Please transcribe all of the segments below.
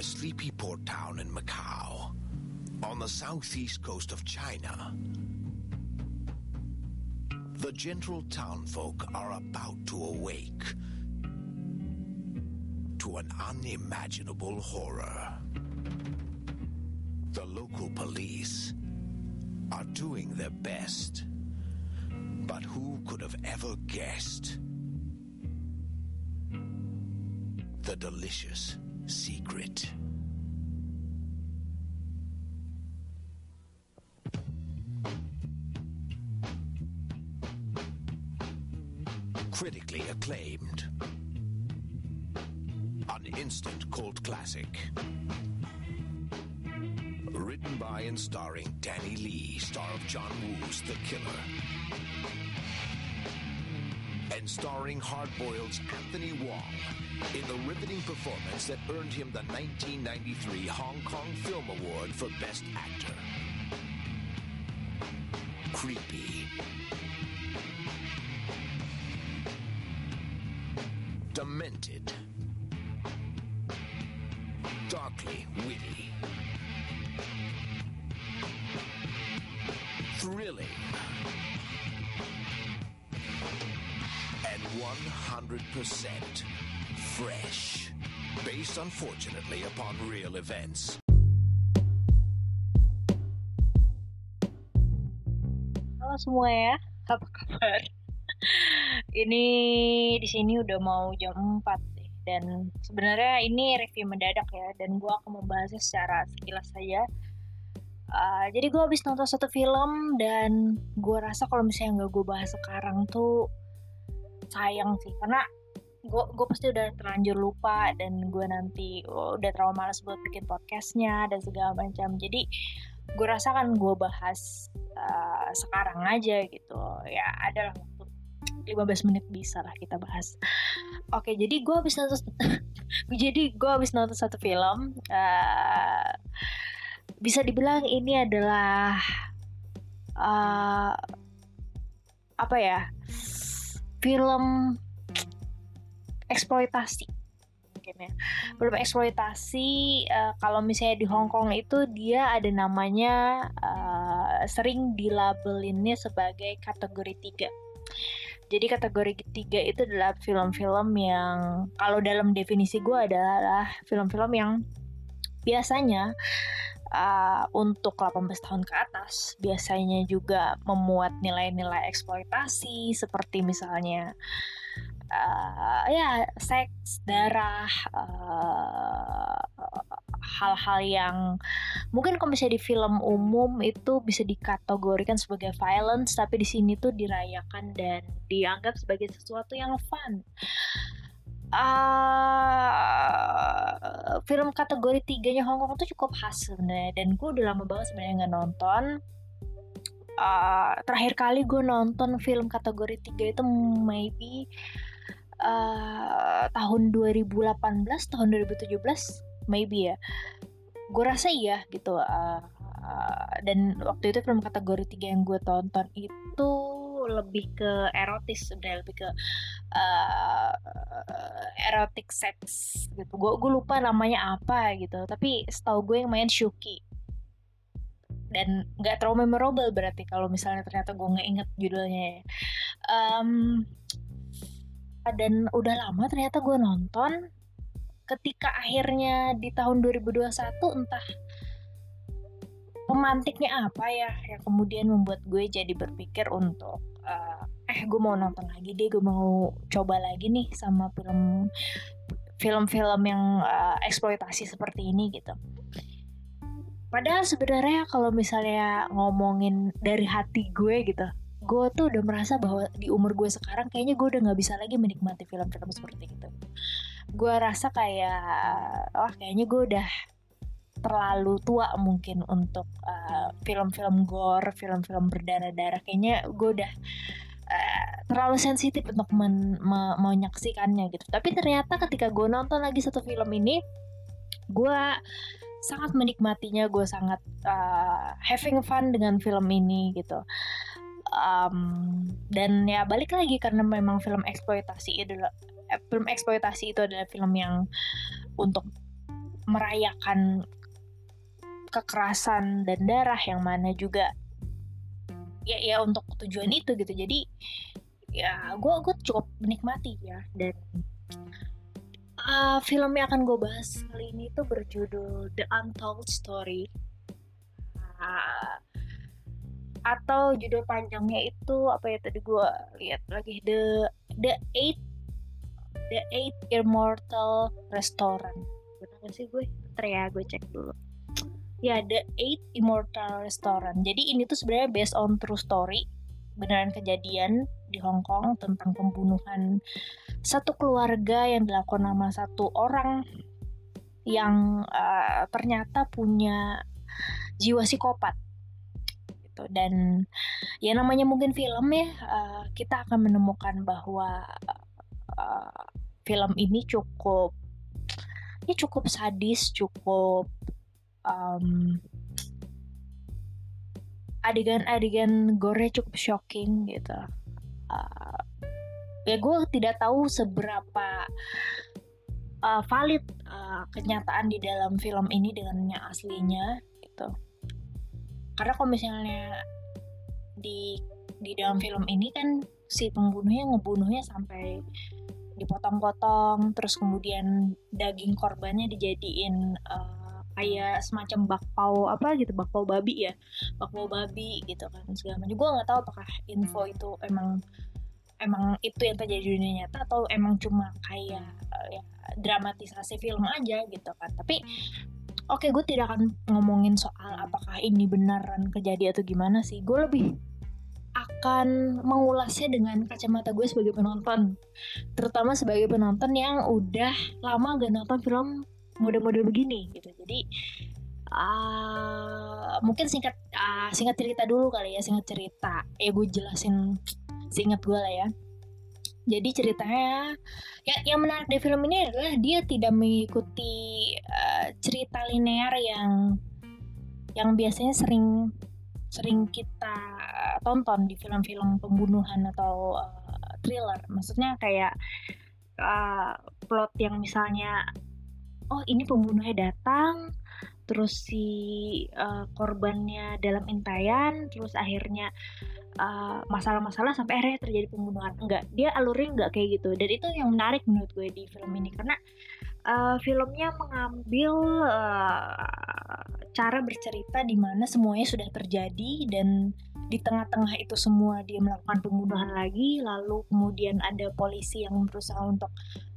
a sleepy port town in Macau, on the southeast coast of China, the gentle townfolk are about to awake to an unimaginable horror. The local police are doing their best, but who could have ever guessed? The delicious secret. Critically acclaimed. An instant cult classic. Written by and starring Danny Lee, star of John Woo's The Killer. And starring Hardboiled's Anthony Wong in the riveting performance that earned him the 1993 Hong Kong Film Award for Best Actor. Creepy. Demented. 100% fresh. Based unfortunately upon real events. Halo semua ya, apa kabar? ini di sini udah mau jam 4 sih dan sebenarnya ini review mendadak ya dan gue akan membahasnya secara sekilas saja. Uh, jadi gue habis nonton satu film dan gue rasa kalau misalnya nggak gue bahas sekarang tuh sayang sih. Karena gue gue pasti udah terlanjur lupa dan gue nanti oh, udah terlalu malas buat bikin podcastnya dan segala macam. Jadi gue rasa kan gue bahas uh, sekarang aja gitu. Ya adalah waktu 15 menit bisa lah kita bahas. Oke jadi gue habis nonton jadi gue habis nonton satu film uh, bisa dibilang ini adalah uh, apa ya film eksploitasi. Mungkin ya. Eksploitasi uh, kalau misalnya di Hong Kong itu dia ada namanya uh, sering dilabelinnya sebagai kategori tiga. Jadi kategori ketiga itu adalah film-film yang kalau dalam definisi gue adalah film-film yang biasanya uh, untuk 18 tahun ke atas biasanya juga memuat nilai-nilai eksploitasi seperti misalnya uh, ya seks darah uh, hal-hal yang mungkin kalau misalnya di film umum itu bisa dikategorikan sebagai violence tapi di sini tuh dirayakan dan dianggap sebagai sesuatu yang fun uh, film kategori tiganya Hong Kong tuh cukup khas sebenarnya dan gue udah lama banget sebenarnya nggak nonton. Uh, terakhir kali gue nonton film kategori tiga itu maybe uh, tahun 2018 tahun 2017 maybe ya. Gue rasa iya gitu uh, uh, dan waktu itu film kategori tiga yang gue tonton itu lebih ke erotis udah lebih ke uh, erotic sex gitu. Gue gue lupa namanya apa gitu tapi setahu gue yang main Shuki. Dan nggak terlalu memorable berarti kalau misalnya ternyata gue nggak inget judulnya. Um, dan udah lama ternyata gue nonton ketika akhirnya di tahun 2021 entah pemantiknya apa ya yang kemudian membuat gue jadi berpikir untuk uh, eh gue mau nonton lagi deh gue mau coba lagi nih sama film film-film yang uh, eksploitasi seperti ini gitu. Padahal sebenarnya kalau misalnya ngomongin dari hati gue gitu gue tuh udah merasa bahwa di umur gue sekarang kayaknya gue udah nggak bisa lagi menikmati film-film seperti itu. Gue rasa kayak wah kayaknya gue udah terlalu tua mungkin untuk uh, film-film gore, film-film berdarah-darah. Kayaknya gue udah uh, terlalu sensitif untuk men me menyaksikannya gitu. Tapi ternyata ketika gue nonton lagi satu film ini, gue sangat menikmatinya. Gue sangat uh, having fun dengan film ini gitu. Um, dan ya balik lagi karena memang film eksploitasi adalah film eksploitasi itu adalah film yang untuk merayakan kekerasan dan darah yang mana juga ya ya untuk tujuan itu gitu. Jadi ya gue gue cukup menikmati ya. Dan uh, film yang akan gue bahas kali ini tuh berjudul The Untold Story. Uh, atau judul panjangnya itu apa ya tadi gue lihat lagi The The Eight The Eight Immortal Restaurant. Benar sih gue? Ya gue cek dulu ya The Eight Immortal Restaurant. Jadi ini tuh sebenarnya based on true story beneran kejadian di Hong Kong tentang pembunuhan satu keluarga yang dilakukan sama satu orang yang uh, ternyata punya jiwa psikopat. Gitu. Dan ya namanya mungkin film ya uh, kita akan menemukan bahwa uh, film ini cukup ya cukup sadis cukup um, adegan-adegan gore cukup shocking gitu. Uh, ya gue tidak tahu seberapa uh, valid uh, kenyataan di dalam film ini dengan aslinya gitu. Karena kalau misalnya di di dalam film ini kan si pembunuhnya ngebunuhnya sampai dipotong-potong terus kemudian daging korbannya dijadiin uh, kayak semacam bakpao apa gitu bakpao babi ya. Bakpao babi gitu kan segala macam. Gue nggak tahu apakah info itu emang emang itu yang terjadi di dunia nyata atau emang cuma kayak uh, ya, dramatisasi film aja gitu kan. Tapi oke okay, gue tidak akan ngomongin soal apakah ini beneran kejadian atau gimana sih. Gue lebih akan mengulasnya dengan kacamata gue sebagai penonton. Terutama sebagai penonton yang udah lama gak nonton film model-model begini gitu. Jadi uh, mungkin singkat uh, singkat cerita dulu kali ya singkat cerita. Ya gue jelasin singkat gue lah ya. Jadi ceritanya ya, yang menarik dari film ini adalah dia tidak mengikuti uh, cerita linear yang yang biasanya sering sering kita tonton di film-film pembunuhan atau uh, thriller. Maksudnya kayak uh, plot yang misalnya oh ini pembunuhnya datang terus si uh, korbannya dalam intayan terus akhirnya masalah masalah-masalah sampai akhirnya terjadi pembunuhan. Enggak dia alurnya enggak kayak gitu. Dan itu yang menarik menurut gue di film ini. Karena uh, filmnya mengambil uh, cara bercerita di mana semuanya sudah terjadi dan di tengah-tengah itu semua dia melakukan pembunuhan lagi lalu kemudian ada polisi yang berusaha untuk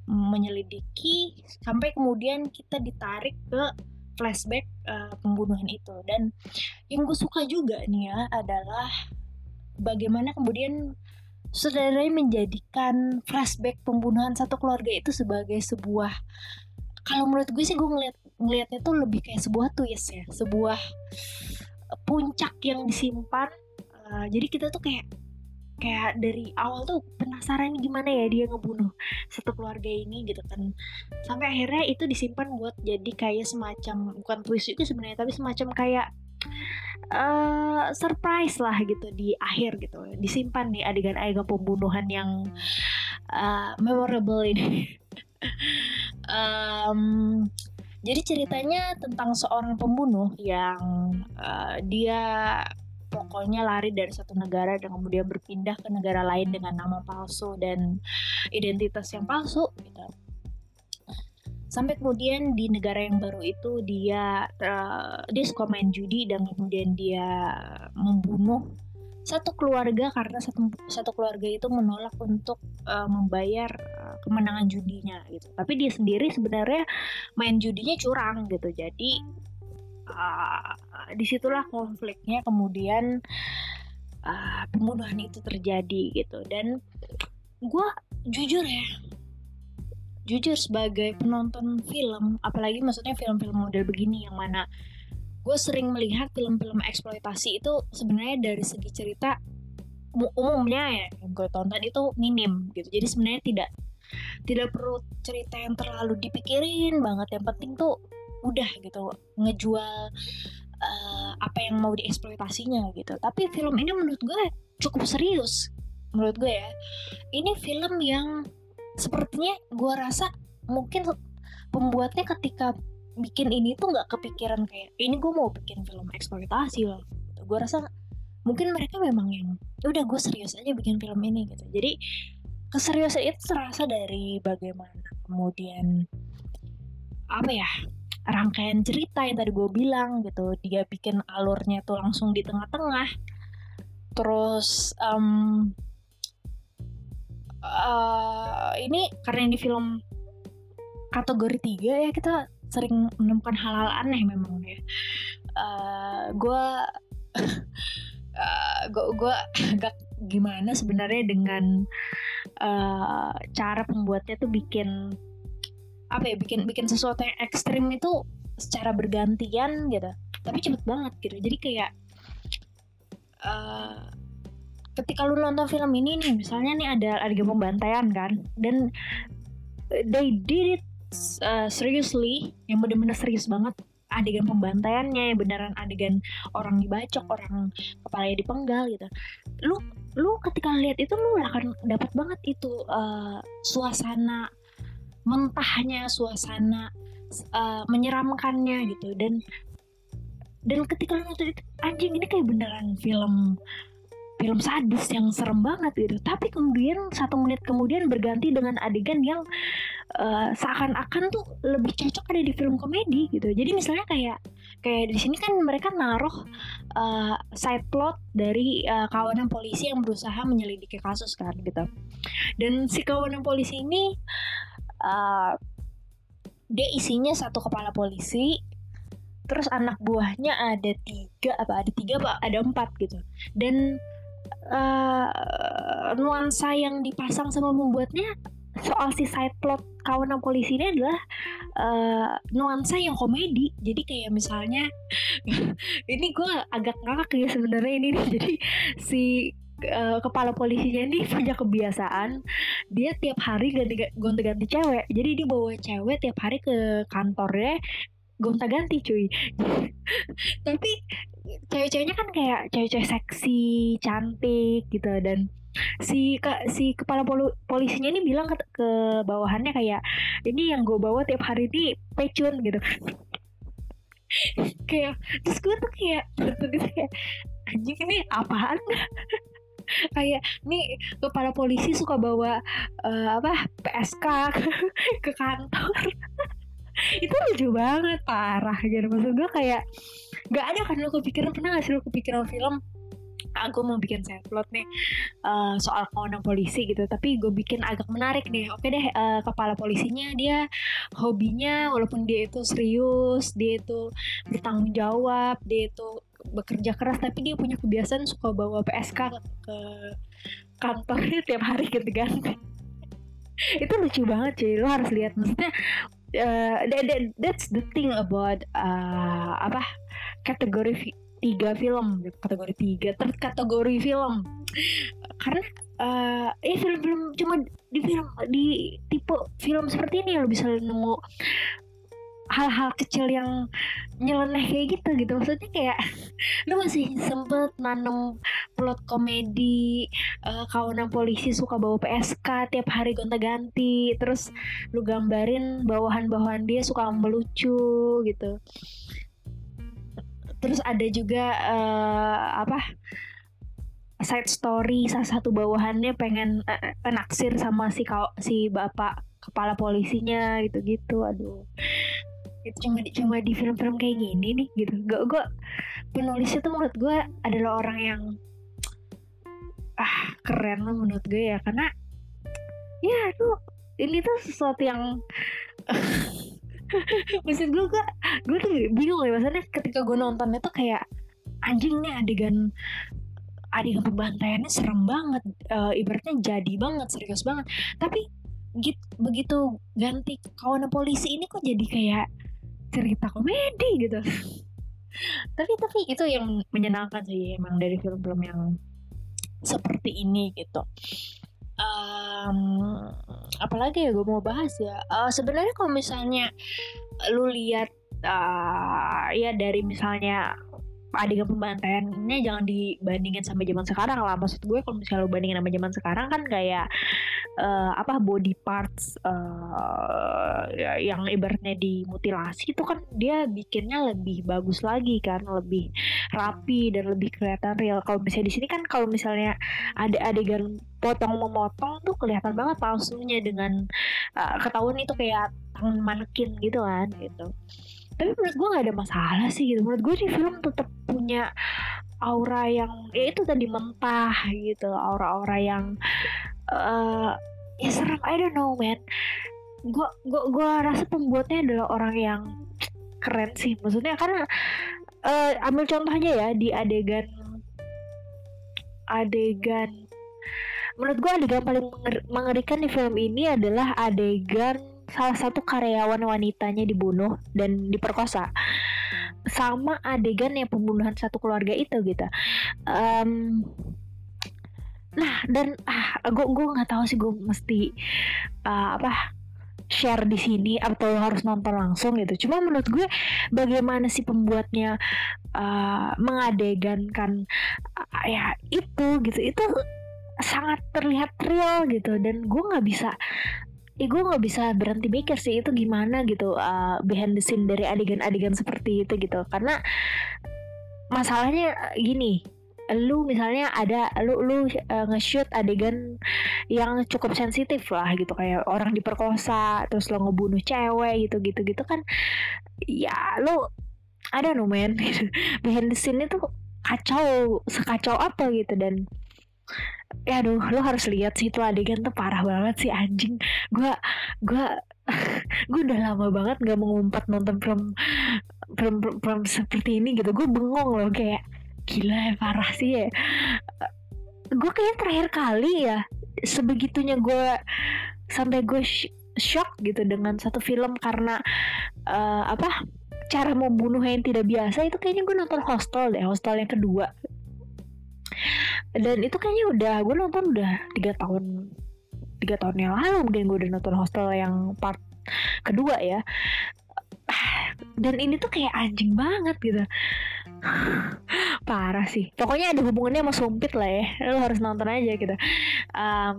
menyelidiki sampai kemudian kita ditarik ke flashback uh, pembunuhan itu. Dan yang gue suka juga nih ya adalah bagaimana kemudian saudaranya menjadikan flashback pembunuhan satu keluarga itu sebagai sebuah kalau menurut gue sih gue ngeliat ngelihatnya tuh lebih kayak sebuah twist ya sebuah puncak yang disimpan. Uh, jadi kita tuh kayak kayak dari awal tuh penasaran gimana ya dia ngebunuh satu keluarga ini gitu kan. Sampai akhirnya itu disimpan buat jadi kayak semacam bukan twist itu sebenarnya tapi semacam kayak uh, surprise lah gitu di akhir gitu. Disimpan nih adegan-adegan pembunuhan yang uh, memorable ini. Um, jadi ceritanya tentang seorang pembunuh yang uh, dia pokoknya lari dari satu negara dan kemudian berpindah ke negara lain dengan nama palsu dan identitas yang palsu gitu. Sampai kemudian di negara yang baru itu dia uh, dia suka main judi dan kemudian dia membunuh satu keluarga karena satu satu keluarga itu menolak untuk uh, membayar uh, kemenangan judinya gitu. Tapi dia sendiri sebenarnya main judinya curang gitu. Jadi uh, di situlah konfliknya kemudian uh, pembunuhan itu terjadi gitu. Dan gue jujur ya jujur sebagai penonton film apalagi maksudnya film-film model begini yang mana gue sering melihat film-film eksploitasi itu sebenarnya dari segi cerita umumnya ya yang gue tonton itu minim gitu. Jadi sebenarnya tidak tidak perlu cerita yang terlalu dipikirin banget. Yang penting tuh udah gitu ngejual uh, apa yang mau dieksploitasinya gitu. Tapi film ini menurut gue cukup serius menurut gue ya. Ini film yang sepertinya gue rasa mungkin pembuatnya ketika bikin ini tuh nggak kepikiran kayak ini gue mau bikin film eksploitasi loh. Gue rasa mungkin mereka memang yang "Ya udah gue serius aja bikin film ini gitu. Jadi keseriusan itu terasa dari bagaimana kemudian apa ya rangkaian cerita yang tadi gue bilang gitu. Dia bikin alurnya tuh langsung di tengah-tengah. Terus um, uh, ini karena ini film kategori tiga ya kita sering menemukan hal-hal aneh memang ya. Gue gue gue agak gimana sebenarnya dengan uh, cara pembuatnya tuh bikin apa ya bikin bikin sesuatu yang ekstrim itu secara bergantian gitu. Tapi cepet banget gitu. Jadi kayak uh, ketika lu nonton film ini nih misalnya nih ada adegan pembantaian kan dan they did it uh, seriously yang bener-bener serius banget. Adegan pembantaiannya yang beneran adegan orang dibacok orang kepalanya dipenggal gitu. Lu lu ketika lihat itu lu akan dapat banget itu uh, suasana mentahnya suasana uh, menyeramkannya gitu. Dan dan ketika lu nonton itu anjing ini kayak beneran film film sadis yang serem banget gitu. Tapi kemudian satu menit kemudian berganti dengan adegan yang uh, seakan-akan tuh lebih cocok ada di film komedi gitu. Jadi misalnya kayak kayak di sini kan mereka naruh uh, side plot dari uh, kawanan polisi yang berusaha menyelidiki kasus kan gitu. Dan si kawanan polisi ini uh, dia isinya satu kepala polisi terus anak buahnya ada tiga apa ada tiga apa ada empat gitu. Dan uh, nuansa yang dipasang sama pembuatnya soal si side plot kawanan polisi ini adalah uh, nuansa yang komedi. Jadi kayak misalnya ini gue agak ngakak ya sebenarnya ini. Jadi si uh, kepala polisinya ini punya kebiasaan dia tiap hari ganti gonta-ganti cewek. Jadi dia bawa cewek tiap hari ke kantornya gonta-ganti cuy. Tapi cewek-ceweknya kan kayak cewek-cewek seksi cantik gitu. Dan si ke, si kepala pol polisinya ini bilang ke, ke bawahannya kayak ini yang gue bawa tiap hari ini pecun gitu. Kayak terus gue tuh kayak gitu kayak anjing ini apaan kayak nih kepala polisi suka bawa uh, apa PSK ke, kantor. Itu lucu banget parah gitu. Maksud gue kayak nggak ada kan lo kepikiran? Pernah gak sih lo kepikiran film aku mau bikin saya plot nih uh, soal kawanan polisi gitu. Tapi gue bikin agak menarik nih. Oke deh uh, kepala polisinya dia hobinya walaupun dia itu serius dia itu bertanggung jawab dia itu bekerja keras tapi dia punya kebiasaan suka bawa PSK ke, kantornya tiap hari ganti-ganti itu lucu banget sih lo harus lihat. Maksudnya uh, that, that, that's the thing about uh, apa kategori tiga film kategori tiga terkategori film. Karena uh, eh film-film cuma di film di tipe film seperti ini lo bisa nemu hal-hal kecil yang nyeleneh kayak gitu gitu. Maksudnya kayak lu masih sempet nanem plot komedi uh, kawanan polisi suka bawa PSK tiap hari gonta-ganti terus lu gambarin bawahan-bawahan dia suka melucu gitu. Terus ada juga uh, apa side story salah satu bawahannya pengen uh, naksir sama si kau si bapak kepala polisinya gitu-gitu. Aduh itu cuma di, cuma di film-film kayak gini nih gitu. Gue gue penulisnya tuh menurut gue adalah orang yang ah keren loh menurut gue ya. Karena ya tuh ini tuh sesuatu yang maksud gue gue gue tuh bingung ya. Maksudnya ketika gue nonton itu kayak anjing nih adegan adegan pembantaiannya serem banget uh, ibaratnya jadi banget serius banget. Tapi gitu, begitu ganti kawan polisi ini kok jadi kayak cerita komedi gitu. Tapi tapi itu yang menyenangkan sih emang dari film-film yang seperti ini gitu. Um, apalagi ya gue mau bahas ya. Uh, sebenarnya kalau misalnya lu lihat uh, ya dari misalnya adegan pembantaiannya jangan dibandingin sama zaman sekarang lah. Maksud gue kalau misalnya lo bandingin sama zaman sekarang kan kayak uh, apa body parts uh, yang ibaratnya dimutilasi itu kan dia bikinnya lebih bagus lagi kan lebih rapi dan lebih kelihatan real. Kalau misalnya di sini kan kalau misalnya ada adegan potong memotong tuh kelihatan banget palsunya dengan uh, ketahuan itu kayak tangan manekin gitu kan gitu tapi menurut gue gak ada masalah sih gitu. Menurut gue di film tetap punya aura yang ya itu tadi mentah gitu. Aura-aura yang uh, ya serem. I don't know man. Gue gue gue rasa pembuatnya adalah orang yang keren sih. Maksudnya karena uh, ambil contohnya ya di adegan adegan menurut gue adegan paling mengerikan di film ini adalah adegan salah satu karyawan wanitanya dibunuh dan diperkosa. Sama adegan yang pembunuhan satu keluarga itu gitu. Um, nah dan ah gue gue nggak tahu sih gue mesti uh, apa share di sini atau harus nonton langsung gitu. Cuma menurut gue bagaimana sih pembuatnya uh, mengadegankan uh, ya itu gitu. Itu sangat terlihat real gitu. Dan gue nggak bisa ya gue nggak bisa berhenti mikir sih itu gimana gitu uh, behind the scene dari adegan-adegan seperti itu gitu. Karena masalahnya gini lu misalnya ada lu lu uh, nge-shoot adegan yang cukup sensitif lah gitu kayak orang diperkosa terus lo ngebunuh cewek gitu gitu gitu kan ya lu ada no man. Behind the scene itu kacau sekacau apa gitu dan ya aduh lo harus lihat sih itu adegan tuh parah banget sih anjing. Gue gue gue udah lama banget gak mengumpat nonton film film, film, film seperti ini gitu. Gue bengong loh kayak gila ya parah sih ya. Gue kayak terakhir kali ya sebegitunya gue sampai gue shock gitu dengan satu film karena uh, apa cara membunuh yang tidak biasa itu kayaknya gue nonton hostel deh hostel yang kedua dan itu kayaknya udah gue nonton udah tiga tahun tiga tahun yang lalu mungkin gue udah nonton hostel yang part kedua ya. Dan ini tuh kayak anjing banget gitu. Parah sih. Pokoknya ada hubungannya sama sumpit lah ya. Lo harus nonton aja gitu. Um,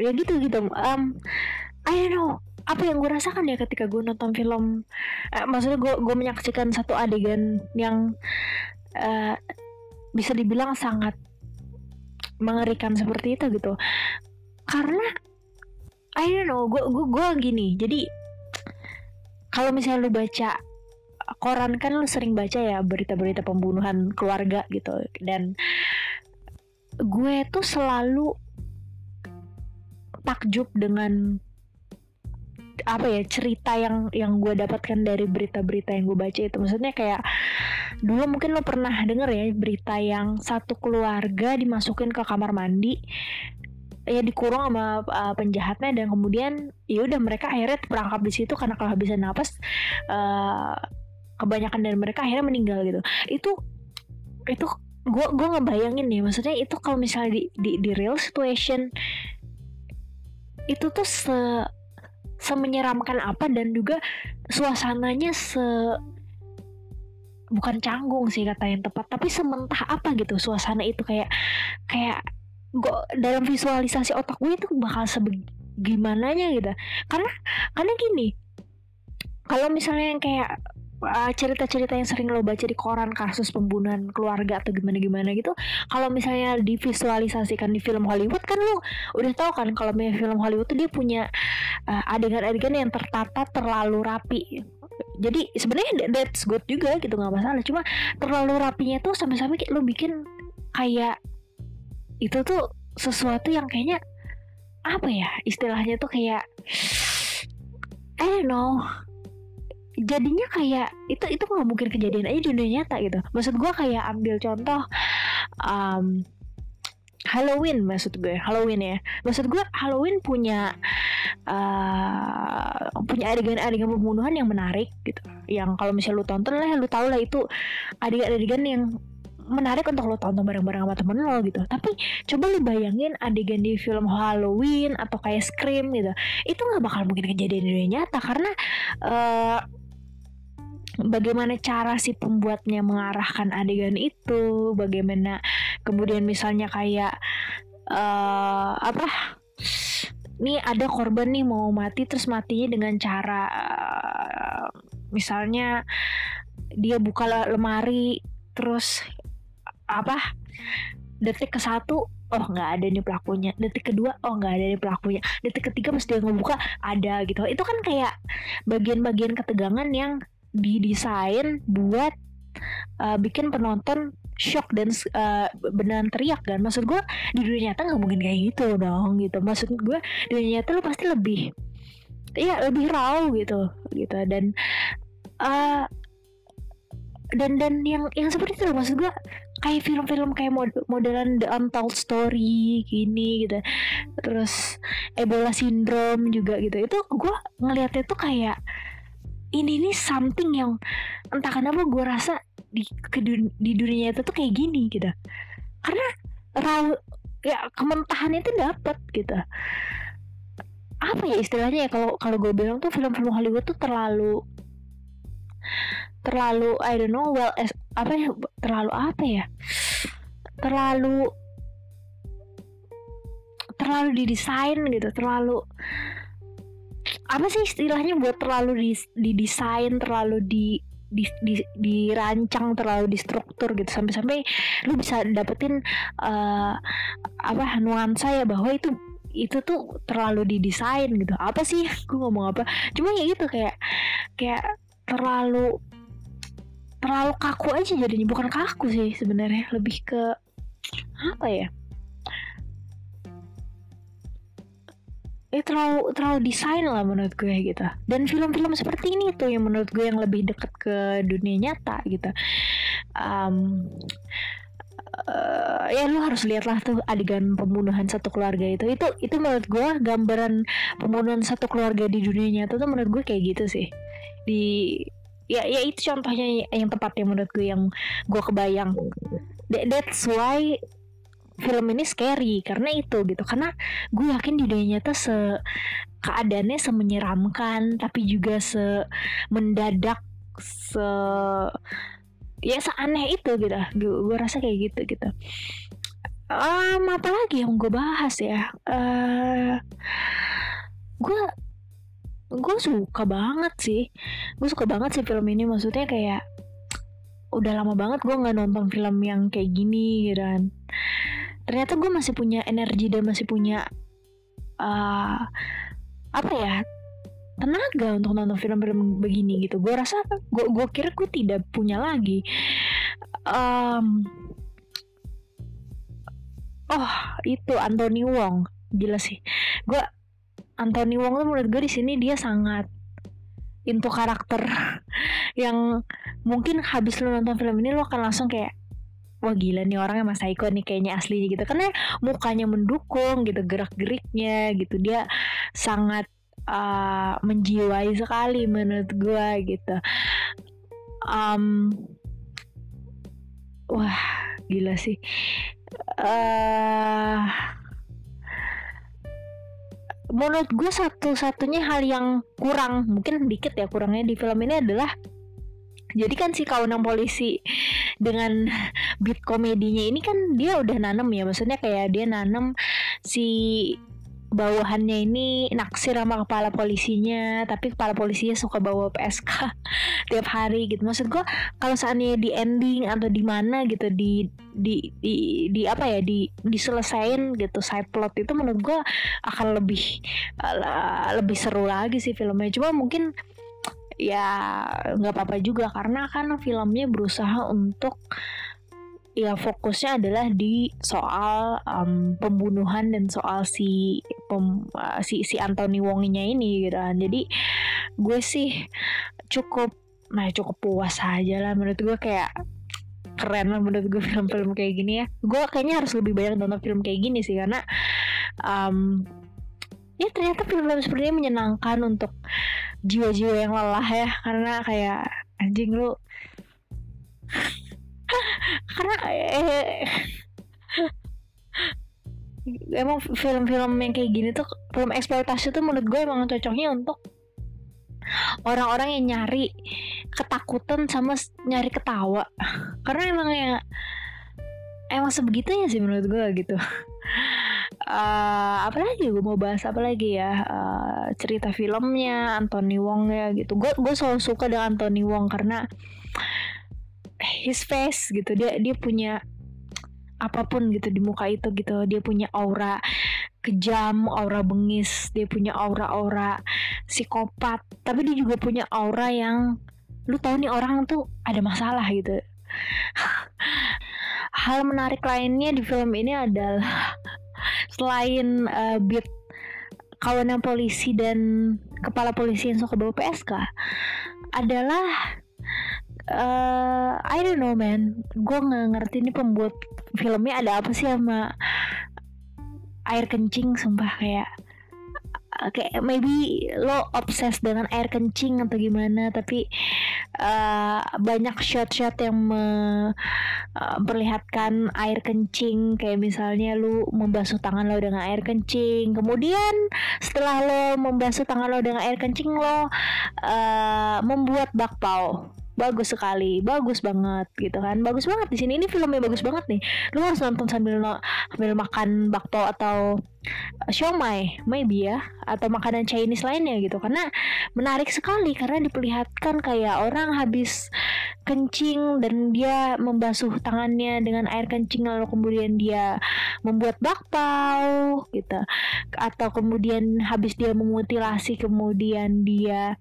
ya gitu gitu. Um, I don't know. Apa yang gue rasakan ya ketika gue nonton film uh, maksudnya gue gue menyaksikan satu adegan yang uh, bisa dibilang sangat mengerikan seperti itu gitu. Karena I don't know gue gue gue gini jadi kalau misalnya lu baca koran kan lu sering baca ya berita-berita pembunuhan keluarga gitu dan gue tuh selalu takjub dengan apa ya cerita yang yang gue dapatkan dari berita-berita yang gue baca itu. Maksudnya kayak dulu mungkin lo pernah denger ya berita yang satu keluarga dimasukin ke kamar mandi ya dikurung sama uh, penjahatnya dan kemudian ya udah mereka akhirnya terperangkap di situ karena kehabisan napas uh, kebanyakan dari mereka akhirnya meninggal gitu. Itu itu gue gue ngebayangin nih maksudnya itu kalau misalnya di, di di real situation itu tuh se semenyeramkan apa dan juga suasananya se bukan canggung sih kata yang tepat tapi sementah apa gitu suasana itu kayak kayak gue dalam visualisasi otak gue itu bakal sebegimananya gitu. Karena karena gini kalau misalnya yang kayak cerita-cerita yang sering lo baca di koran kasus pembunuhan keluarga atau gimana-gimana gitu kalau misalnya divisualisasikan di film Hollywood kan lo udah tahu kan kalau film Hollywood tuh dia punya uh, adegan-adegan yang tertata terlalu rapi. Jadi sebenarnya that's good juga gitu nggak masalah. Cuma terlalu rapinya tuh sampai-sampai lo bikin kayak itu tuh sesuatu yang kayaknya apa ya istilahnya tuh kayak I don't know jadinya kayak itu itu nggak mungkin kejadian aja di dunia nyata gitu. Maksud gue kayak ambil contoh um, Halloween maksud gue Halloween ya. Maksud gue Halloween punya uh, punya adegan-adegan pembunuhan yang menarik gitu. Yang kalau misalnya lu tonton lah lu tau lah itu adegan-adegan yang menarik untuk lo tonton bareng-bareng sama temen lo gitu. Tapi coba lu bayangin adegan di film Halloween atau kayak Scream gitu itu nggak bakal mungkin kejadian di dunia nyata karena uh, bagaimana cara si pembuatnya mengarahkan adegan itu bagaimana kemudian misalnya kayak uh, apa nih ada korban nih mau mati terus matinya dengan cara uh, misalnya dia buka lemari terus apa detik ke satu oh nggak ada nih pelakunya. Detik kedua oh nggak ada nih pelakunya. Detik ketiga pas dia ngebuka ada gitu. Itu kan kayak bagian-bagian ketegangan yang didesain buat uh, bikin penonton shock dan uh, beneran teriak kan? Maksud gue di dunia nyata nggak mungkin kayak gitu dong gitu. Maksud gue di dunia nyata lo pasti lebih ya lebih raw gitu gitu. Dan uh, dan dan yang yang seperti itu maksud gue kayak film-film kayak mod modelan The Untold Story gini gitu. Terus Ebola Syndrome juga gitu. Itu gue ngelihatnya tuh kayak ini nih something yang entah kenapa gue rasa di ke, di dunia itu tuh kayak gini gitu. Karena raw ya kementahan itu dapat gitu. Apa ya istilahnya ya kalau kalau gue bilang tuh film-film Hollywood tuh terlalu terlalu I don't know well as, apa ya terlalu apa ya terlalu terlalu didesain gitu terlalu apa sih istilahnya buat terlalu di, didesain terlalu di di, di, dirancang terlalu distruktur gitu? Sampai-sampai lu bisa dapetin uh, apa nuansa ya bahwa itu itu tuh terlalu didesain gitu. Apa sih? Gue ngomong apa? Cuma ya gitu kayak kayak terlalu terlalu kaku aja jadinya. Bukan kaku sih sebenarnya. Lebih ke apa ya eh terlalu terlalu desain lah menurut gue gitu. Dan film-film seperti ini tuh yang menurut gue yang lebih dekat ke dunia nyata gitu. Um, uh, ya lu harus lihatlah tuh adegan pembunuhan satu keluarga itu. Itu itu menurut gue gambaran pembunuhan satu keluarga di dunia nyata tuh menurut gue kayak gitu sih. Di ya ya itu contohnya yang tepat yang menurut gue yang gue kebayang. That, that's why film ini scary karena itu gitu. Karena gue yakin di dunia nyata se keadaannya semenyeramkan tapi juga se mendadak se ya seaneh itu gitu. Gue, gue rasa kayak gitu gitu. Um, apa lagi yang gue bahas ya? Uh, gue gue suka banget sih. Gue suka banget sih film ini. Maksudnya kayak udah lama banget gue nggak nonton film yang kayak gini gitu kan ternyata gue masih punya energi dan masih punya uh, apa ya tenaga untuk nonton film-film begini gitu. Gue rasa gue gue kira gue tidak punya lagi. Um, oh itu Anthony Wong. Gila sih. Gue Anthony Wong tuh menurut gue di sini dia sangat into karakter yang mungkin habis lo nonton film ini lo akan langsung kayak wah gila nih orangnya Mas Saiko nih kayaknya aslinya gitu. Karena mukanya mendukung gitu gerak geriknya gitu. Dia sangat uh, menjiwai sekali menurut gue gitu. Um, wah gila sih. Uh, menurut gue satu-satunya hal yang kurang mungkin dikit ya kurangnya di film ini adalah jadi kan si kawanan polisi dengan beat komedinya ini kan dia udah nanem ya. Maksudnya kayak dia nanem si bawahannya ini naksir sama kepala polisinya tapi kepala polisinya suka bawa PSK tiap hari gitu. Maksud gue kalau saatnya di ending atau di mana gitu di di di, di apa ya di diselesain gitu side plot itu menurut gue akan lebih uh, lebih seru lagi sih filmnya. Cuma mungkin ya nggak apa-apa juga karena kan filmnya berusaha untuk ya fokusnya adalah di soal um, pembunuhan dan soal si pem, uh, si si Anthony Wonginya ini gitu kan. Jadi gue sih cukup nah cukup puas aja lah menurut gue kayak keren lah menurut gue film-film kayak gini ya. Gue kayaknya harus lebih banyak nonton film kayak gini sih karena um, ya ternyata film-film seperti ini menyenangkan untuk jiwa-jiwa yang lelah ya. Karena kayak anjing lu. Karena eh, emang film-film yang kayak gini tuh film eksploitasi tuh menurut gue emang cocoknya untuk orang-orang yang nyari ketakutan sama nyari ketawa. Karena emang ya emang sebegitunya sih menurut gue gitu uh, apa lagi gue mau bahas apa lagi ya? Uh, cerita filmnya Anthony Wong ya gitu. Gue gue selalu suka dengan Anthony Wong karena his face gitu. Dia dia punya apa pun gitu di muka itu gitu. Dia punya aura kejam aura bengis dia punya aura-aura psikopat. Tapi dia juga punya aura yang lu tahu nih orang tuh ada masalah gitu. Hal menarik lainnya di film ini adalah selain uh, beat kawanan polisi dan kepala polisi yang suka bawa PSK adalah uh, I don't know man. Gue nggak ngerti ini pembuat filmnya ada apa sih sama air kencing sumpah kayak kayak maybe lo obses dengan air kencing atau gimana tapi uh, banyak shot-shot yang memperlihatkan uh, air kencing. Kayak misalnya lu membasuh tangan lo dengan air kencing kemudian setelah lo membasuh tangan lo dengan air kencing lo uh, membuat bakpao bagus sekali bagus banget gitu kan. Bagus banget di sini ini filmnya bagus banget nih. Lu harus nonton sambil no, sambil makan bakto atau siomay maybe ya atau makanan Chinese lainnya gitu. Karena menarik sekali karena diperlihatkan kayak orang habis kencing dan dia membasuh tangannya dengan air kencing lalu kemudian dia membuat bakpao gitu. Atau kemudian habis dia memutilasi kemudian dia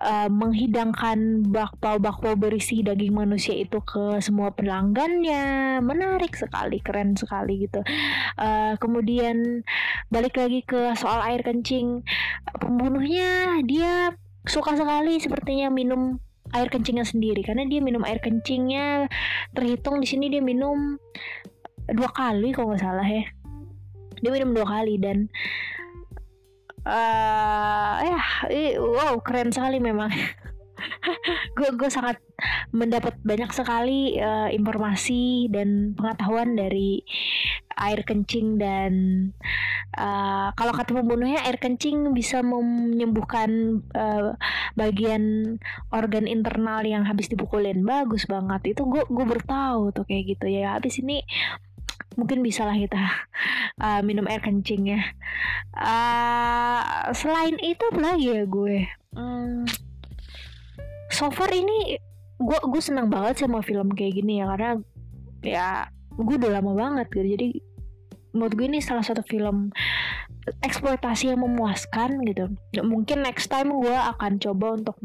uh, menghidangkan bakpao-bakpao berisi daging manusia itu ke semua pelanggannya. Menarik sekali keren sekali gitu. Uh, kemudian balik lagi ke soal air kencing. Pembunuhnya dia suka sekali sepertinya minum air kencingnya sendiri. Karena dia minum air kencingnya terhitung di sini dia minum dua kali kalau nggak salah ya. Dia minum dua kali dan uh, ya wow keren sekali memang. Gue gue sangat mendapat banyak sekali uh, informasi dan pengetahuan dari air kencing dan uh, kalau kata pembunuhnya air kencing bisa menyembuhkan uh, bagian organ internal yang habis dipukulin. Bagus banget. Itu gue gue bertahu tuh kayak gitu. Ya habis ini mungkin bisa lah kita uh, minum air kencing ya uh, selain itu lagi ya gue? Hmm, so far ini gue gue senang banget sama film kayak gini ya karena ya gue udah lama banget gitu. Jadi menurut gue ini salah satu film eksploitasi yang memuaskan gitu. Mungkin next time gue akan coba untuk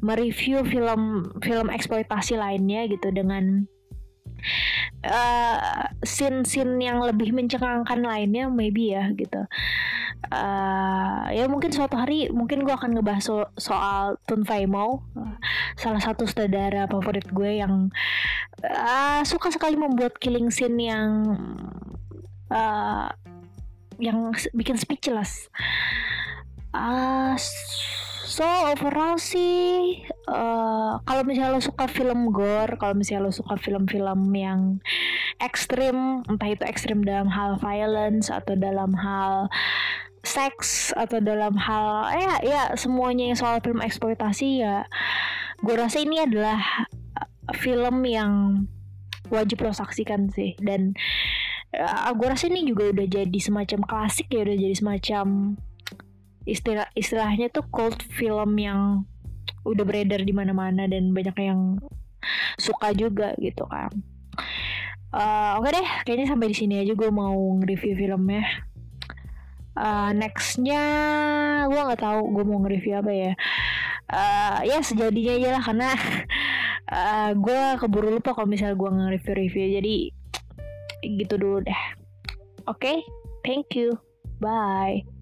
mereview film film eksploitasi lainnya gitu dengan uh, scene-scene yang lebih mencengangkan lainnya maybe ya gitu. Uh, ya mungkin suatu hari mungkin gue akan ngebahas so soal Tun Fai Mo salah satu saudara favorit gue yang uh, suka sekali membuat killing scene yang uh, yang bikin speechless. Uh, So overall sih uh, kalau misalnya lo suka film gore, kalau misalnya lo suka film-film yang ekstrim, entah itu ekstrim dalam hal violence atau dalam hal seks atau dalam hal ya ya semuanya yang soal film eksploitasi ya gue rasa ini adalah film yang wajib lo saksikan sih. Dan uh, gue rasa ini juga udah jadi semacam klasik ya udah jadi semacam istilah istilahnya tuh cult film yang udah beredar di mana-mana dan banyak yang suka juga gitu kan. Uh, Oke okay deh, kayaknya sampai di sini aja gue mau nge-review filmnya. Uh, nextnya gue nggak tahu gue mau nge-review apa ya. Uh, ya sejadinya aja lah karena uh, gue keburu lupa kalau misalnya gue nge-review-review jadi gitu dulu deh. Oke, okay? thank you, bye.